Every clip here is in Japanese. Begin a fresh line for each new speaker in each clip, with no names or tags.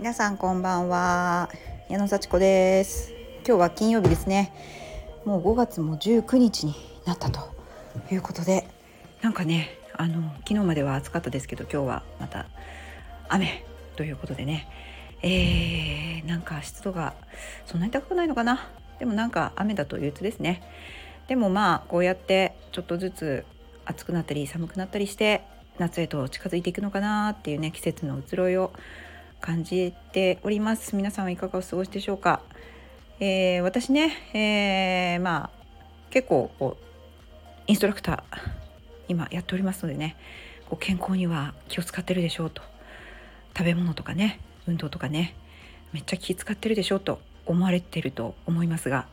皆さんこんばんは。矢野幸子です。今日は金曜日ですね。もう5月も19日になったということで。なんかねあの昨日までは暑かったですけど今日はまた雨ということでね。えー、なんか湿度がそんなに高くないのかな。でもなんか雨だと憂鬱ですね。でもまあこうやってちょっとずつ暑くなったり寒くなったりして夏へと近づいていくのかなっていうね季節の移ろいを感じております。皆さんはいかがお過ごしでしょうか、えー、私ね、えー、まあ結構こうインストラクター今やっておりますのでねこう健康には気を使ってるでしょうと。食べ物とかね運動とかねめっちゃ気使ってるでしょうと思われてると思いますが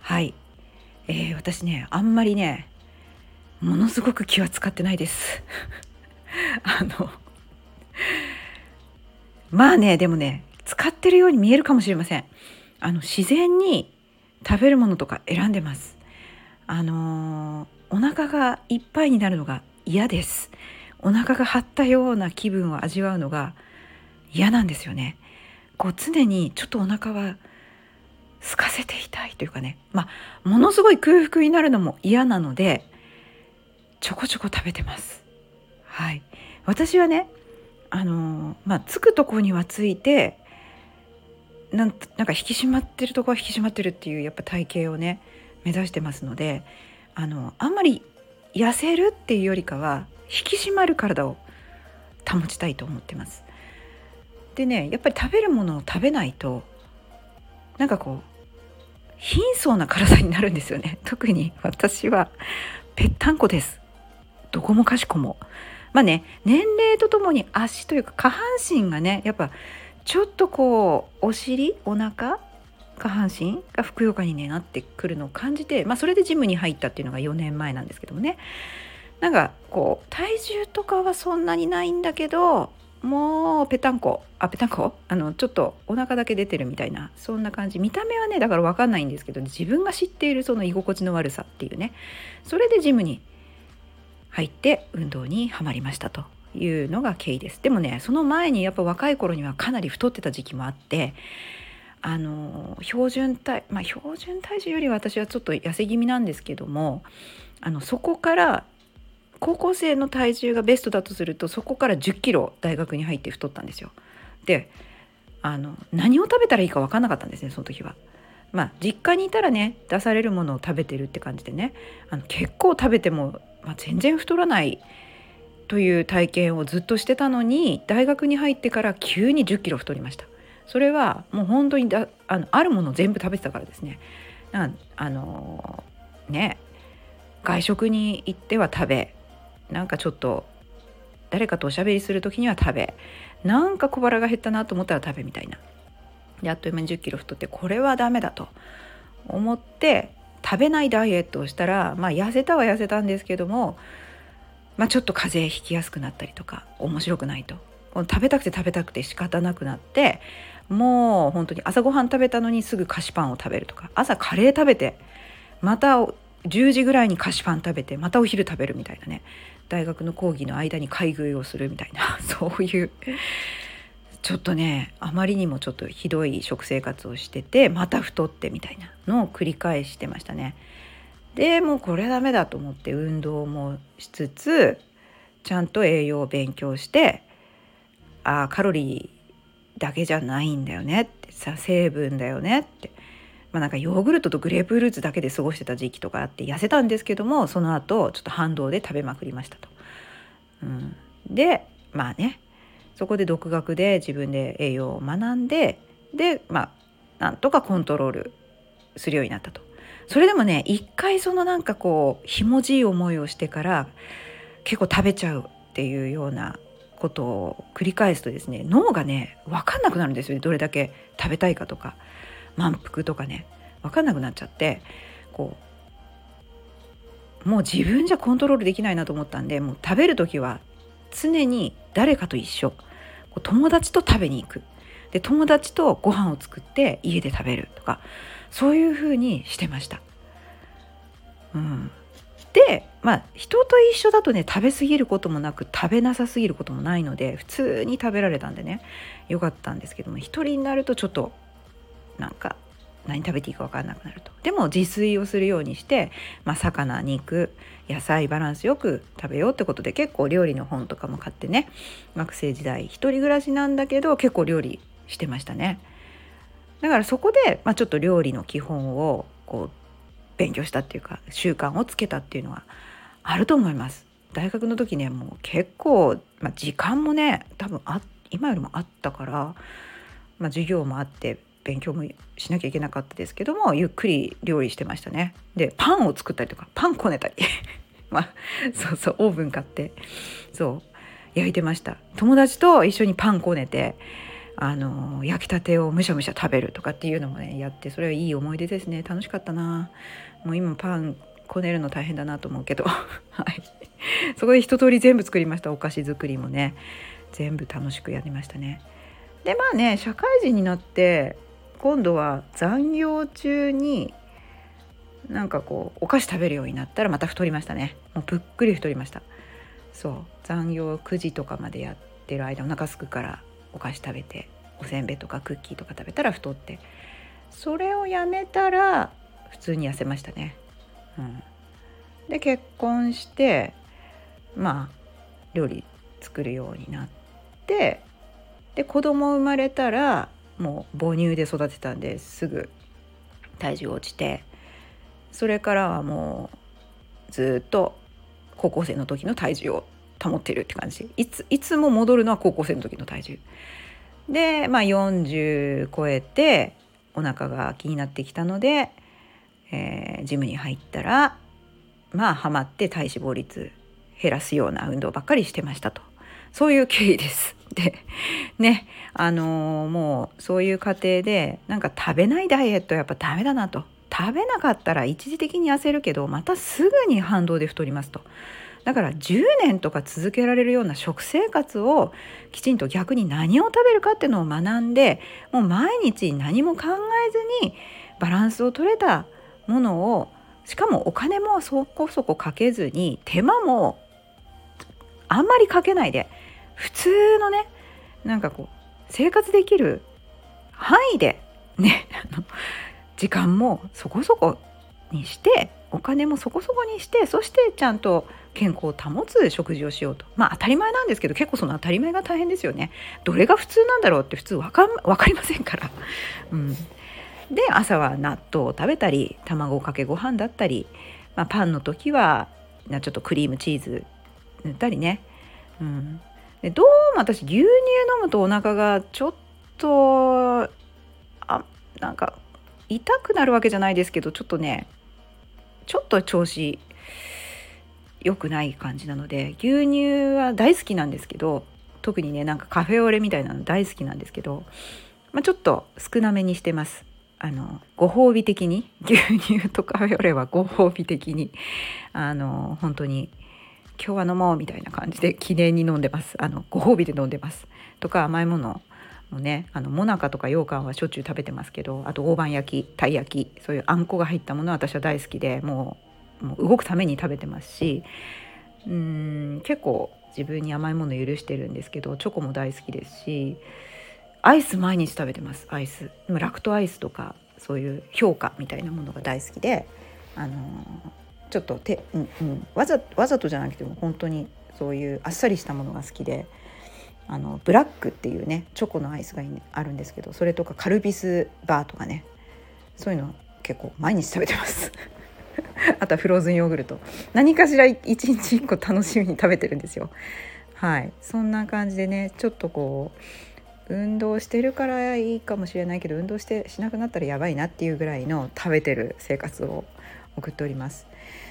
はい、えー、私ねあんまりねものすごく気は使ってないです。あのまあねでもね使ってるように見えるかもしれません。あの自然に食べるものとか選んでます。あのー、お腹がいっぱいになるのが嫌です。お腹が張ったような気分を味わうのが嫌なんですよね。こう常にちょっとお腹は空かせていたいというかね。まあものすごい空腹になるのも嫌なのでちょこちょこ食べてます。はい。私はねあのまあつくとこにはついてなんなんか引き締まってるとこは引き締まってるっていうやっぱ体型をね目指してますのであのあんまり痩せるっていうよりかは引き締まる体を保ちたいと思ってます。でねやっぱり食べるものを食べないとなんかこう貧相な体になるんですよね。特に私は ぺったんこです。どこもかしこも。まあね年齢とともに足というか下半身がねやっぱちょっとこうお尻お腹下半身がふくよかに、ね、なってくるのを感じて、まあ、それでジムに入ったっていうのが4年前なんですけどもね。なんかこう体重とかはそんなにないんだけどもうぺたんこあぺたんこ？あのちょっとお腹だけ出てるみたいなそんな感じ。見た目はねだから分かんないんですけど自分が知っているその居心地の悪さっていうね。それでジムに入って運動にはまりましたというのが経緯ですでもねその前にやっぱ若い頃にはかなり太ってた時期もあってあの標準体まあ標準体重より私はちょっと痩せ気味なんですけどもあのそこから高校生の体重がベストだとするとそこから1 0キロ大学に入って太ったんですよ。であの何を食べたらいいか分かんなかったんですねその時は。まあ実家にいたらね出されるものを食べてるって感じでねあの結構食べても、まあ、全然太らないという体験をずっとしてたのに大学に入ってから急に1 0キロ太りました。それはもう本当にだあのあるもの全部食べてたからですね。あのね外食に行っては食べなんかちょっと誰かとおしゃべりする時には食べなんか小腹が減ったなと思ったら食べみたいなであっという間に1 0キロ太ってこれはダメだと思って食べないダイエットをしたらまあ痩せたは痩せたんですけども、まあ、ちょっと風邪ひきやすくなったりとか面白くないと。食べたくて食べたくて仕方なくなってもう本当に朝ごはん食べたのにすぐ菓子パンを食べるとか朝カレー食べてまた10時ぐらいに菓子パン食べてまたお昼食べるみたいなね。大学の講義の間に買い食いをするみたいな そういうちょっとねあまりにもちょっとひどい食生活をしててまた太ってみたいなのを繰り返してましたね。でもうこれダメだと思って運動もしつつちゃんと栄養を勉強してあカロリーだけじゃないんだよねってさ成分だよねってまあ、なんかヨーグルトとグレープフルーツだけで過ごしてた時期とかあって痩せたんですけどもその後ちょっと反動で食べまくりましたと。うん、でまあねそこで独学で自分で栄養を学んででまあなんとかコントロールするようになったと。それでもね一回そのなんかこうひもじい思いをしてから結構食べちゃうっていうようなことを繰り返すとですね脳がね分かんなくなるんですよねどれだけ食べたいかとか。満腹とかね分かんなくなっちゃってこうもう自分じゃコントロールできないなと思ったんでもう食べる時は常に誰かと一緒友達と食べに行くで友達とご飯を作って家で食べるとかそういうふうにしてました。うん、でまあ人と一緒だとね食べ過ぎることもなく食べなさすぎることもないので普通に食べられたんでねよかったんですけども一人になるとちょっとなんか何食べていいか分かんなくなると。でも自炊をするようにして、まあ、魚肉野菜バランスよく食べようってことで結構料理の本とかも買ってね。学生時代一人暮らしなんだけど結構料理してましたね。だからそこで、まあ、ちょっと料理の基本をこう勉強したっていうか習慣をつけたっていうのはあると思います。大学の時ねもう結構、まあ、時間もね多分あ今よりもあったから、まあ、授業もあって勉強もしなきゃいけなかったですけどもゆっくり料理してましたね。でパンを作ったりとかパンこねたり。まあそうそうオーブン買って。そう焼いてました。友達と一緒にパンこねてあの焼きたてをむしゃむしゃ食べるとかっていうのもねやってそれはいい思い出ですね。楽しかったな。もう今パンこねるの大変だなと思うけど。はい。そこで一通り全部作りました。お菓子作りもね。全部楽しくやりましたね。でまあね社会人になって今度は残業中になんかこうお菓子食べるようになったらまた太りましたね。もうぷっくり太りました。そう。残業9時とかまでやってる間お腹すくからお菓子食べておせんべいとかクッキーとか食べたら太って。それをやめたら普通に痩せましたね、うん、で結婚してまあ料理作るようになってで子供生まれたらもう母乳で育てたんですぐ体重落ちてそれからはもうずっと高校生の時の体重を保ってるって感じ。いついつも戻るのは高校生の時の体重。でまあ40超えてお腹が気になってきたので、えー、ジムに入ったらまあハマって体脂肪率減らすような運動ばっかりしてましたと。そういう経緯です。でねあのー、もうそういう過程でなんか食べないダイエットやっぱダメだなと食べなかったら一時的に痩せるけどまたすぐに反動で太りますと。だから10年とか続けられるような食生活をきちんと逆に何を食べるかっていうのを学んでもう毎日何も考えずにバランスを取れたものをしかもお金もそこそこかけずに手間もあんまりかけないで普通のねなんかこう生活できる範囲でね時間もそこそこにしてお金もそこそこにしてそしてちゃんと健康を保つ食事をしようと。まあ当たり前なんですけど結構その当たり前が大変ですよね。どれが普通なんだろうって普通分か分かりませんから。うん、で朝は納豆を食べたり卵かけご飯だったり、まあ、パンの時はちょっとクリームチーズ塗ったりね、うん、でどうも私牛乳飲むとお腹がちょっとあなんか痛くなるわけじゃないですけどちょっとねちょっと調子良くない感じなので牛乳は大好きなんですけど特にねなんかカフェオレみたいなの大好きなんですけど、まあ、ちょっと少なめにしてます。あのご褒美的に牛乳とカフェオレはご褒美的にあの本当に今日は飲もうみたいな感じで記念に飲んでます。あのご褒美で飲んでます。とか甘いものもねあのモナカとか羊羹はしょっちゅう食べてますけどあと大判焼きたい焼きそういうあんこが入ったものは私は大好きでもうもう動くために食べてますしうーん結構自分に甘いもの許してるんですけどチョコも大好きですしアイス毎日食べてます。アイス。ラクトアイスとかそういう評価みたいなものが大好きであのちょっとて、うんうん、わざわざとじゃなくても本当にそういうあっさりしたものが好きであのブラックっていうねチョコのアイスがあるんですけどそれとかカルピスバーとかねそういうの結構毎日食べてます。あとはフローズンヨーグルト。何かしら一日一個楽しみに食べてるんですよ。はい。そんな感じでねちょっとこう運動してるからいいかもしれないけど運動してしなくなったらやばいなっていうぐらいの食べてる生活を送っております。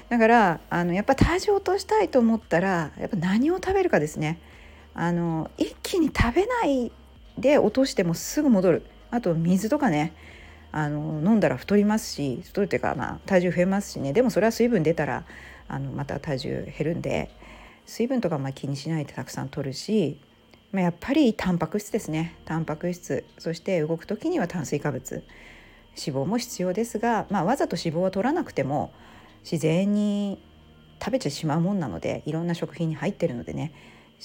だからあのやっぱ体重を落としたいと思ったらやっぱ何を食べるかですね。あの一気に食べないで落としてもすぐ戻る。あと水とかねあの飲んだら太りますし太るっていうか、まあ、体重増えますしね。でもそれは水分出たらあのまた体重減るんで水分とかまあ気にしないでたくさん取るし、まあ、やっぱりタンパク質ですね。タンパク質。そして動く時には炭水化物。脂肪も必要ですが、まあ、わざと脂肪は取らなくても自然に食べてしまうもんなのでいろんな食品に入ってるのでね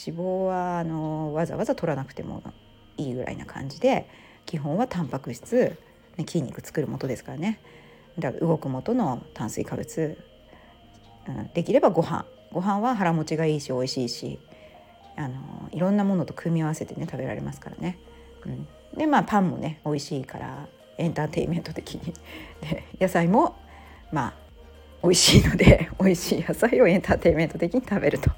脂肪はあのわざわざ取らなくてもいいぐらいな感じで基本はタンパク質、ね、筋肉作る元ですからね。だから動く元の炭水化物、うん、できればご飯。ご飯は腹持ちがいいし美味しいしあのいろんなものと組み合わせてね食べられますからね。うん、でまあパンもね美味しいからエンターテインメント的に。で野菜もまあ美味しいので 美味しい野菜をエンターテインメント的に食べると。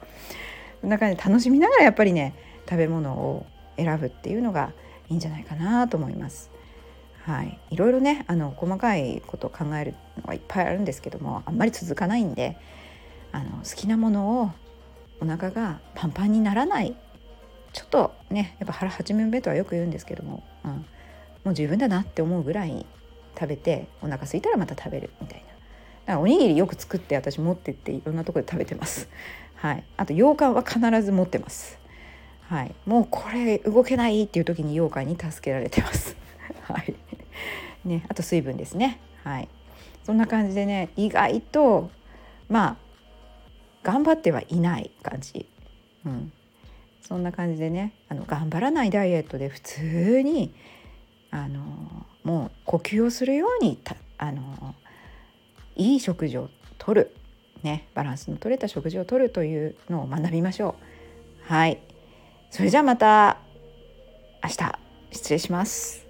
そんな感じで楽しみながらやっぱりね食べ物を選ぶっていうのがいいんじゃないかなと思います。はい、いろいろねあの細かいことを考えるのがいっぱいあるんですけどもあんまり続かないんであの好きなものをお腹がパンパンにならない。ちょっとねやっぱ腹八分目とはよく言うんですけども、うん、もう十分だなって思うぐらい食べてお腹空いたらまた食べるみたいな。だからおにぎりよく作って私持ってっていろんなとこで食べてます。はい、あと羊羹は必ず持ってます。はい、もうこれ動けないっていう時に羊羹に助けられてます。はい。ね、あと水分ですね。はい。そんな感じでね、意外とまあ頑張ってはいない感じ。うん。そんな感じでね、あの頑張らないダイエットで普通にあのもう呼吸をするようにあのいい食事をとる、ね、バランスのとれた食事をとるというのを学びましょう。はい。それじゃあまた明日失礼します。